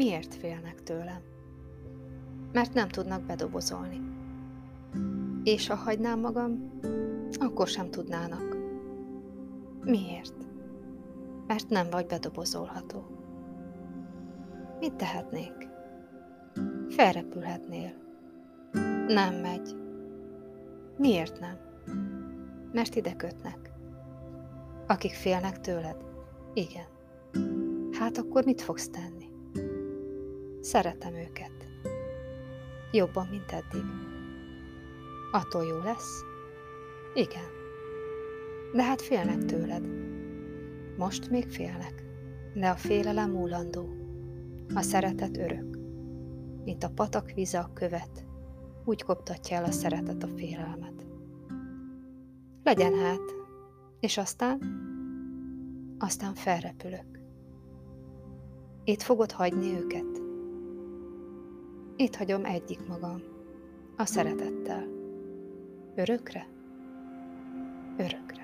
Miért félnek tőlem? Mert nem tudnak bedobozolni. És ha hagynám magam, akkor sem tudnának. Miért? Mert nem vagy bedobozolható. Mit tehetnék? Felrepülhetnél. Nem megy. Miért nem? Mert ide kötnek. Akik félnek tőled? Igen. Hát akkor mit fogsz tenni? Szeretem őket. Jobban, mint eddig. Attól jó lesz? Igen. De hát félnek tőled. Most még félnek, de a félelem múlandó. A szeretet örök. Mint a patak víze a követ, úgy koptatja el a szeretet a félelmet. Legyen hát, és aztán, aztán felrepülök. Itt fogod hagyni őket? Itt hagyom egyik magam, a szeretettel. Örökre? Örökre.